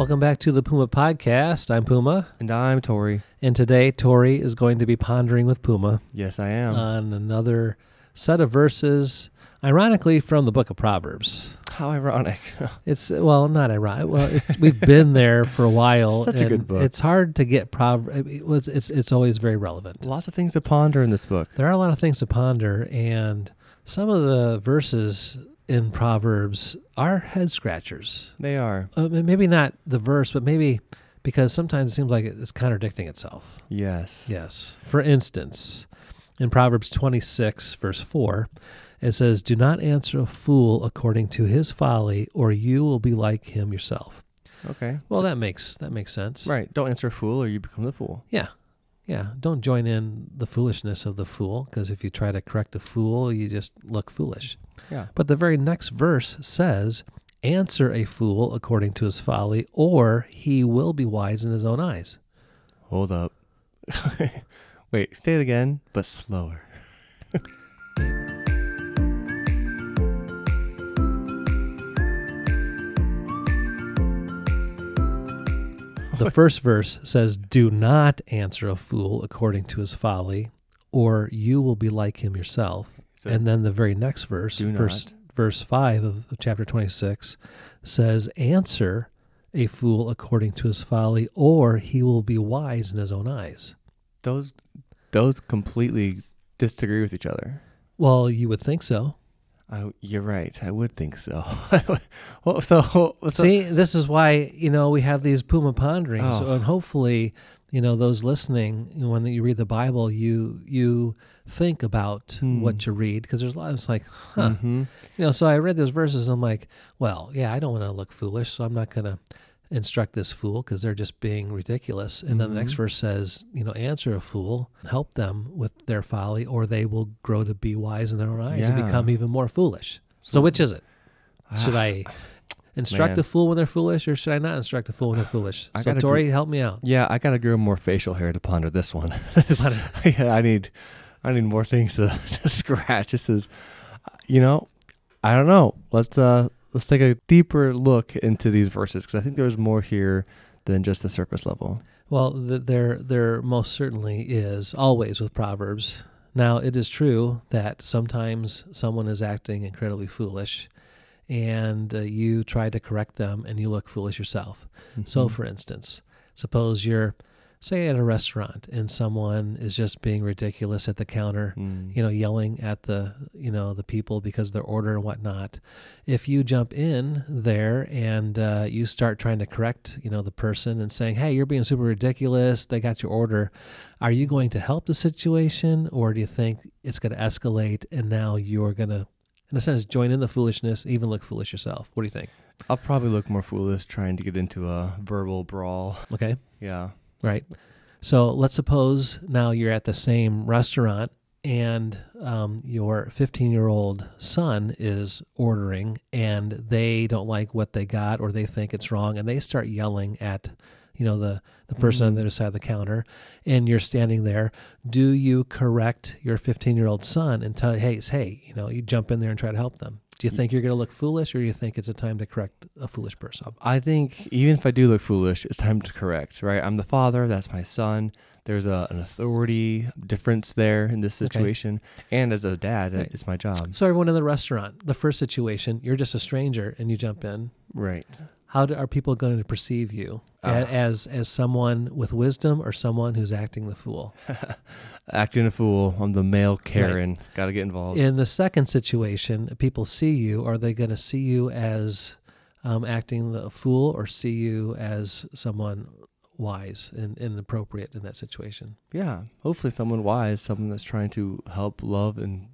Welcome back to the Puma Podcast. I'm Puma, And I'm Tory. and today Tory is going to be pondering with Puma Yes, I am. on another set of verses, ironically from the book of Proverbs. How ironic. It's well, not ironic. Well, we've been there for a while. Such a good book. It's hard to get Proverbs. It's, it's it's always very relevant. Lots of things to ponder in this book. There are a lot of things to ponder, and some of the verses in Proverbs are head scratchers. They are. Uh, maybe not the verse, but maybe because sometimes it seems like it's contradicting itself. Yes. Yes. For instance, in Proverbs 26, verse 4, it says, Do not answer a fool according to his folly, or you will be like him yourself. Okay. Well, that makes that makes sense. Right. Don't answer a fool or you become the fool. Yeah. Yeah. Don't join in the foolishness of the fool, because if you try to correct a fool, you just look foolish. Yeah. But the very next verse says, Answer a fool according to his folly, or he will be wise in his own eyes. Hold up. Wait, say it again, but slower. The first verse says, Do not answer a fool according to his folly, or you will be like him yourself. So, and then the very next verse, verse, verse 5 of, chapter 26, says, Answer a fool according to his folly, or he will be wise in his own eyes. those those completely disagree with each other. Well, you would think so. I, you're right. I would think so. well, so, so See, this is why you know we have these Puma ponderings, Oh. and hopefully, you know those listening you know, when you read the Bible, you you think about Hmm. what you read because there's a lot. It's like, huh, Mhm. you know. So I read those verses. I'm like, well, yeah, I don't want to look foolish, so I'm not going to instruct this fool because they're just being ridiculous. And then the next Mhm. verse says, you know, answer a fool, help them with their folly, or they will grow to be wise in their own eyes and become even more foolish. So which is it? Should Ah, I instruct Man. a fool when they're foolish, or should I not instruct a fool when they're foolish? I so, gotta Tory, help me out. Yeah, I gotta grow more facial hair to ponder this one. yeah, I need, I need more things to, to scratch. This is, you know, I don't know. Let's uh, let's take a deeper look into these verses because I think there's more here than just the surface level. Well, th- there, there most certainly is always with Proverbs. Now, it is true that sometimes someone is acting incredibly foolish, and uh, you try to correct them, and you look foolish yourself. So, Mhm. for instance, suppose you're, say, at a restaurant, and someone is just being ridiculous at the counter. Mm. you know, yelling at the, you know, the people because of their order and whatnot. If you jump in there and uh, you start trying to correct, you know, the person and saying, "Hey, you're being super ridiculous. They got your order." Are you going to help the situation, or do you think it's going to escalate and now you're going to, in a sense, join in the foolishness, even look foolish yourself? What do you think? I'll probably look more foolish trying to get into a verbal brawl. Okay, Yeah. right. So let's suppose now you're at the same restaurant and um, your 15 year old son is ordering and they don't like what they got or they think it's wrong and they start yelling at you know the the person on Mhm. the other side of the counter and you're standing there do you correct your 15 year old son and tell hey hey you know you jump in there and try to help them do you think you're going to look foolish or do you think it's a time to correct a foolish person I think even if I do look foolish, it's time to correct, right? I'm the father, that's my son. There's a, an authority difference there in this Okay. situation. And as a dad, Right. it's my job. so everyone in the restaurant the first situation you're just a stranger and you jump in Right. how do, are people going to perceive you. A- as as someone with wisdom or someone who's acting the fool Acting a fool. I'm the male Karen. Got to get involved. in the second situation people see you are they going to see you as um, acting the fool or see you as someone wise and, and appropriate in that situation Yeah. Hopefully, someone wise, someone that's trying to help, love, and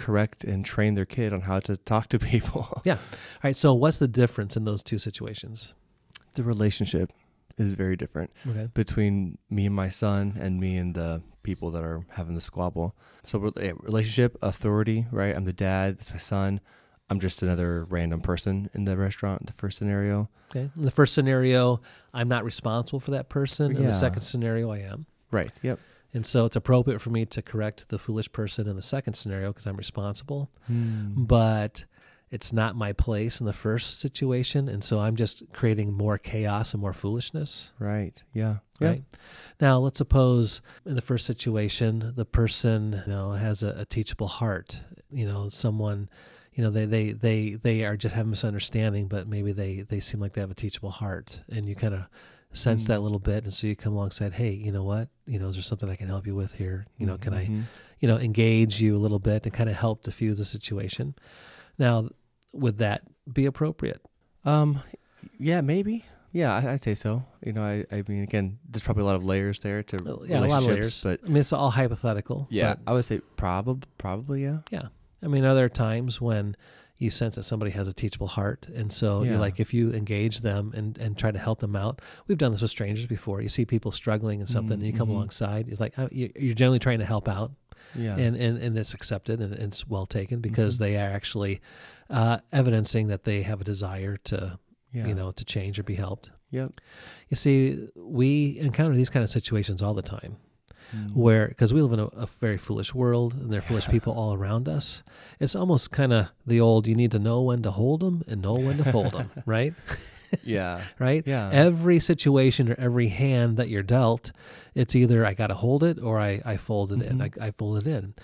correct and train their kid on how to talk to people. Yeah. All right so what's the difference in those two situations the relationship is very different okay between me and my son and me and the people that are having the squabble. So, relationship, authority, right? I'm the dad, it's my son. I'm just another random person in the restaurant, the first scenario. okay in the first scenario i'm not responsible for that person in the second scenario i am Right. Yep. And so it's appropriate for me to correct the foolish person in the second scenario because I'm responsible. Hmm. But it's not my place in the first situation, and so I'm just creating more chaos and more foolishness. Right. Yeah. Right. Now, let's suppose in the first situation, the person you know has a, a teachable heart. You know, someone, you know, they they they they are just have misunderstanding, but maybe they they seem like they have a teachable heart, and you kind of sense Mm. that little bit, and so you come alongside. Hey, you know what? You know, is there something I can help you with here? You know, can I Mhm. you know, engage you a little bit and kind of help diffuse the situation. Now, would that be appropriate? Um, yeah, maybe. Yeah, I, I'd say so. You know, I, I mean, again, there's probably a lot of layers there to Yeah, a lot of layers. relationships, but I mean, it's all hypothetical. yeah, but, I would say probably, probably, yeah yeah. I mean, are there times when you sense that somebody has a teachable heart, and so Yeah. you're like, if you engage them and and try to help them out, we've done this with strangers before. You see people struggling in something, and you come Mhm. alongside. It's like uh, you- you're generally trying to help out, Yeah. and, and and it's accepted and it's well taken because Mhm. they are actually uh, evidencing that they have a desire to yeah. you know to change or be helped. Yep. You see, we encounter these kind of situations all the time Mm. where, because we live in a, a very foolish world and there are foolish people all around us. It's almost kind of the old you need to know when to hold them and know when to fold them, right? yeah. Right? Yeah. Every situation or every hand that you're dealt, it's either I got to hold it or I, I fold it in. I. I fold it in.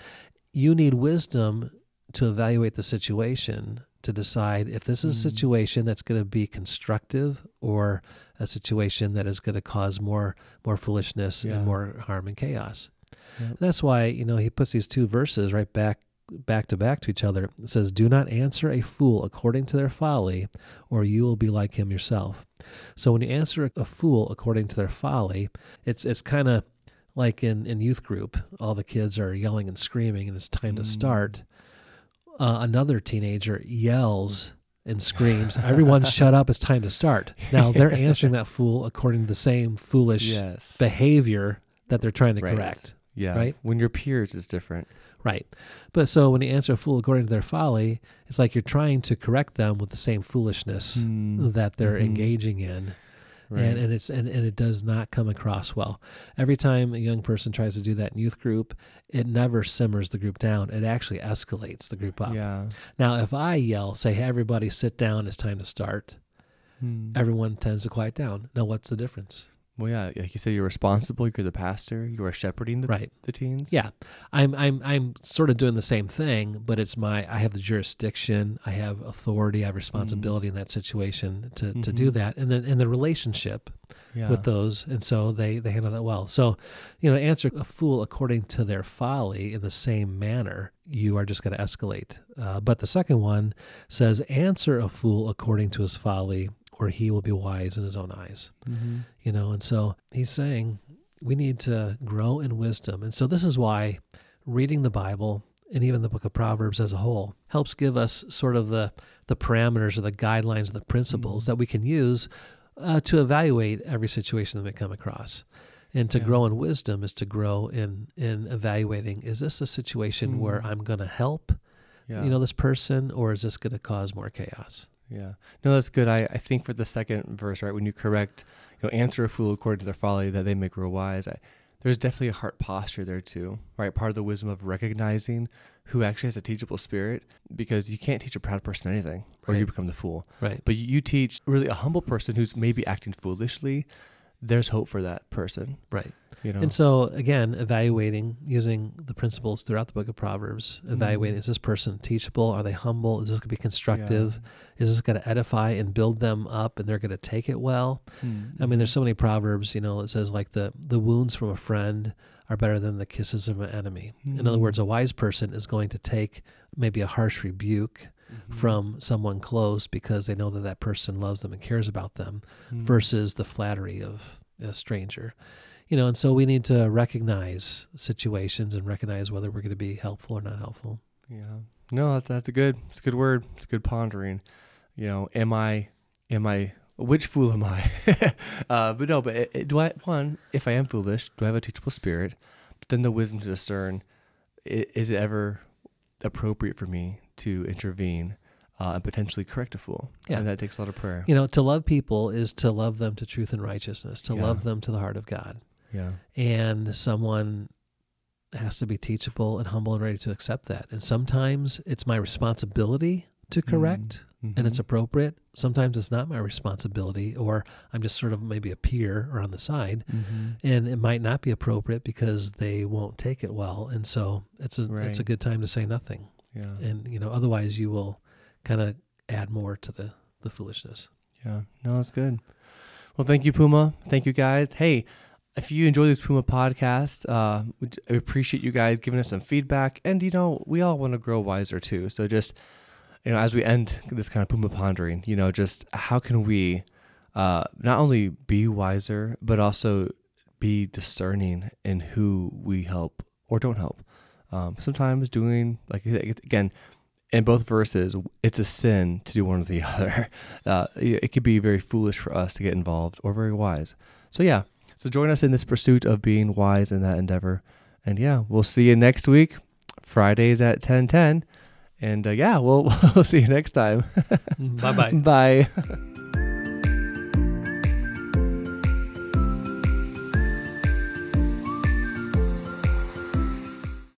You need wisdom to evaluate the situation to decide if this is a Mm. situation that's going to be constructive or a situation that is going to cause more more foolishness Yeah. and more harm and chaos. Yep. And that's why you know he puts these two verses right back back to back to each other. It says, "Do not answer a fool according to their folly, or you will be like him yourself." So when you answer a fool according to their folly, it's it's kind of like in in youth group, all the kids are yelling and screaming, and it's time to Mm. start. Uh, another teenager yells and screams, "Everyone, shut up! It's time to start." Now they're answering that fool according to the same foolish Yes. behavior that they're trying to Right. correct. yeah. right? When your peers is different. Right. But so when you answer a fool according to their folly, it's like you're trying to correct them with the same foolishness Mm. that they're Mhm. engaging in. Right. And, and it's and, and it does not come across well. Every time a young person tries to do that in youth group, it never simmers the group down. It actually escalates the group up. yeah. Now, if I yell, say, hey, everybody sit down, it's time to start, Mm. everyone tends to quiet down. Now, what's the difference? Well, yeah, like you said, you're responsible. You're the pastor. You are shepherding the, Right. the teens. Yeah, I'm I'm I'm sort of doing the same thing, but it's my I have the jurisdiction, I have authority, I have responsibility in that situation to, to do Mhm. that, and then in the relationship Yeah. with those, and so they they handle that well. So, you know, answer a fool according to their folly in the same manner, you are just going to escalate. Uh, but the second one says, answer a fool according to his folly, or he will be wise in his own eyes Mhm. you know and so he's saying we need to grow in wisdom and so this is why reading the bible and even the book of proverbs as a whole helps give us sort of the the parameters or the guidelines the principles Mhm. that we can use uh, to evaluate every situation that we come across and to Yeah. grow in wisdom is to grow in in evaluating is this a situation where Mm. i'm going to help Yeah. you know this person or is this going to cause more chaos Yeah. No, that's good. I, I think for the second verse, right, when you correct, you know, answer a fool according to their folly that they may grow wise, I, there's definitely a heart posture there too, right? Part of the wisdom of recognizing who actually has a teachable spirit because you can't teach a proud person anything or you become the fool. right But you teach really a humble person who's maybe acting foolishly, there's hope for that person, right you know? And so, again, evaluating using the principles throughout the book of Proverbs, evaluating Mhm. is this person teachable? Are they humble? Is this going to be constructive? Is this going to edify and build them up and they're going to take it well? Mm, I mean, there's so many Proverbs, you know, it says like the, the wounds from a friend are better than the kisses of an enemy. In other Mhm. words, a wise person is going to take maybe a harsh rebuke Mhm. from someone close because they know that that person loves them and cares about them Mm. versus the flattery of a stranger. You know, and so we need to recognize situations and recognize whether we're going to be helpful or not helpful. Yeah. No, that's that's a good it's a good word. It's a good pondering. You know, am I am I which fool am I? uh, but no, but it, it- do I one if I am foolish, do I have a teachable spirit? But then the wisdom to discern i- is it ever appropriate for me to intervene uh, and potentially correct a fool? Yeah. and that takes a lot of prayer. You know, to love people is to love them to truth and righteousness, to Yeah. love them to the heart of God. Yeah, And someone has to be teachable and humble and ready to accept that. And sometimes it's my responsibility to correct Mhm. and it's appropriate. Sometimes it's not my responsibility, or I'm just sort of maybe a peer or on the side, Mhm. and it might not be appropriate because they won't take it well. And so it's a it's a good time to say nothing. Yeah. And you know, otherwise you will kind of add more to the the foolishness. Yeah, no, that's good. Well, thank you, Puma. Thank you, guys. Hey, if you enjoy this Puma podcast, uh, we I appreciate you guys giving us some feedback. And you know, we all want to grow wiser too. So just you know, as we end this kind of Puma pondering, you know, just how can we uh, not only be wiser, but also be discerning in who we help or don't help. Um, sometimes doing like again in both verses, it's a sin to do one or the other. Uh, it could be very foolish for us to get involved or very wise. So, yeah. So, join us in this pursuit of being wise in that endeavor. And yeah, we'll see you next week, Fridays at 1010. And uh, yeah, we'll, we'll see you next time. bye bye. Bye.